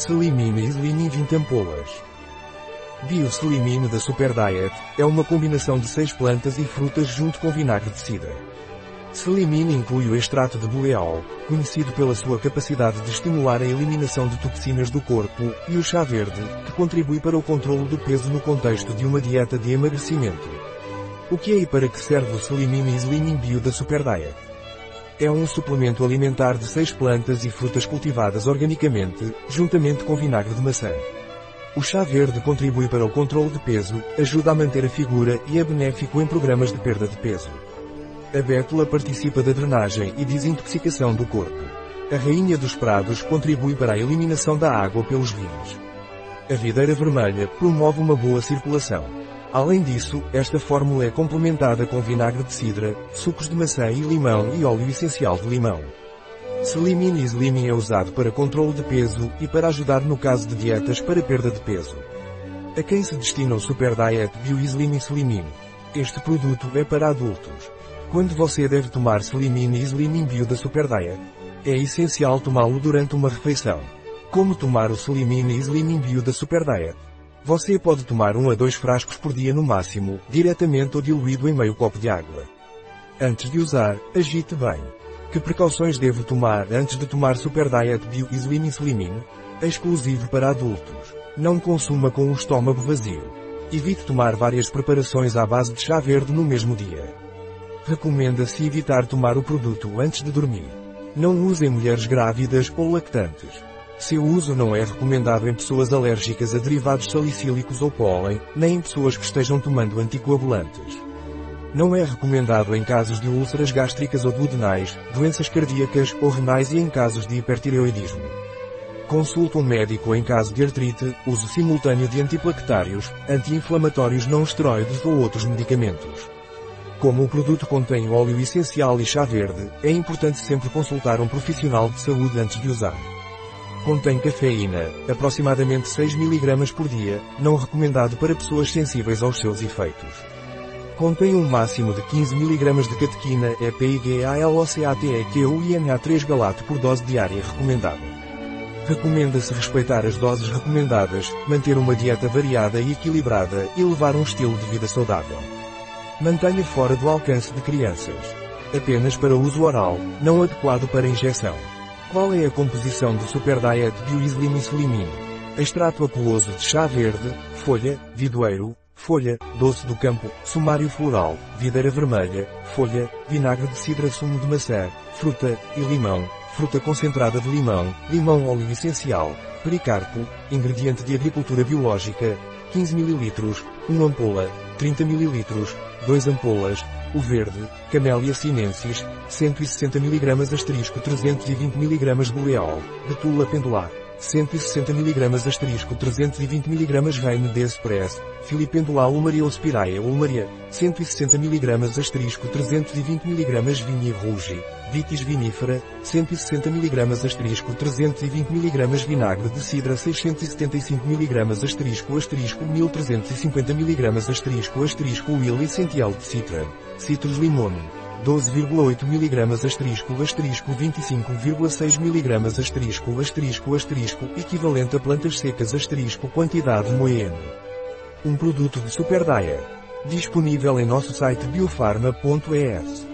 Selimine e Slimin 20 ampolas. Bio-Selimine da Super Diet é uma combinação de seis plantas e frutas junto com vinagre de cidra. Selimine inclui o extrato de boleol, conhecido pela sua capacidade de estimular a eliminação de toxinas do corpo, e o chá verde, que contribui para o controlo do peso no contexto de uma dieta de emagrecimento. O que é e para que serve o Selimine e Slimin Bio da Super Diet? É um suplemento alimentar de seis plantas e frutas cultivadas organicamente, juntamente com vinagre de maçã. O chá verde contribui para o controle de peso, ajuda a manter a figura e é benéfico em programas de perda de peso. A bétula participa da drenagem e desintoxicação do corpo. A rainha dos prados contribui para a eliminação da água pelos rins. A videira vermelha promove uma boa circulação. Além disso, esta fórmula é complementada com vinagre de cidra, sucos de maçã e limão e óleo essencial de limão. Slimin e Slimin é usado para controle de peso e para ajudar no caso de dietas para perda de peso. A quem se destina o Super Diet Bio Slim Slimin? Este produto é para adultos. Quando você deve tomar Slimin e Slimin Bio da Super Diet? É essencial tomá-lo durante uma refeição. Como tomar o Slimin e Slimin Bio da Super Diet? Você pode tomar um a dois frascos por dia no máximo, diretamente ou diluído em meio copo de água. Antes de usar, agite bem. Que precauções devo tomar antes de tomar Super Diet Bio Slim Slimin? É exclusivo para adultos. Não consuma com o estômago vazio. Evite tomar várias preparações à base de chá verde no mesmo dia. Recomenda-se evitar tomar o produto antes de dormir. Não use mulheres grávidas ou lactantes. Seu uso não é recomendado em pessoas alérgicas a derivados salicílicos ou pólen, nem em pessoas que estejam tomando anticoagulantes. Não é recomendado em casos de úlceras gástricas ou duodenais, doenças cardíacas ou renais e em casos de hipertireoidismo. Consulte um médico em caso de artrite, uso simultâneo de antiplaquetários, anti-inflamatórios não esteroides ou outros medicamentos. Como o produto contém óleo essencial e chá verde, é importante sempre consultar um profissional de saúde antes de usar. Contém cafeína, aproximadamente 6 mg por dia, não recomendado para pessoas sensíveis aos seus efeitos. Contém um máximo de 15 mg de catequina EPIGALOCATEQU e NA3 galato por dose diária recomendada. Recomenda-se respeitar as doses recomendadas, manter uma dieta variada e equilibrada e levar um estilo de vida saudável. Mantenha fora do alcance de crianças. Apenas para uso oral, não adequado para injeção. Qual é a composição do Super Diet Bio Slim Slimin? Extrato aquoso de chá verde, folha, vidoeiro, folha, doce do campo, sumário floral, videira vermelha, folha, vinagre de cidra sumo de maçã, fruta, e limão, fruta concentrada de limão, limão óleo essencial, pericarpo, ingrediente de agricultura biológica, 15 ml, 1 ampola, 30 ml, 2 ampolas, o verde, Camellia sinensis, 160 mg asterisco 320 mg boleol, betula pendular, 160 mg asterisco 320 mg reine d'express, filipendulal ulmaria ospiraea ulmaria, 160 mg asterisco 320 mg vinha rouge, vitis vinífera, 160 mg asterisco 320 mg vinagre de cidra 675 mg asterisco asterisco 1350 mg asterisco asterisco will essencial de citra, citrus limone. 12,8 mg asterisco asterisco 25,6 mg asterisco asterisco asterisco equivalente a plantas secas asterisco quantidade moene. Um produto de Super Diet. Disponível em nosso site biofarma.es.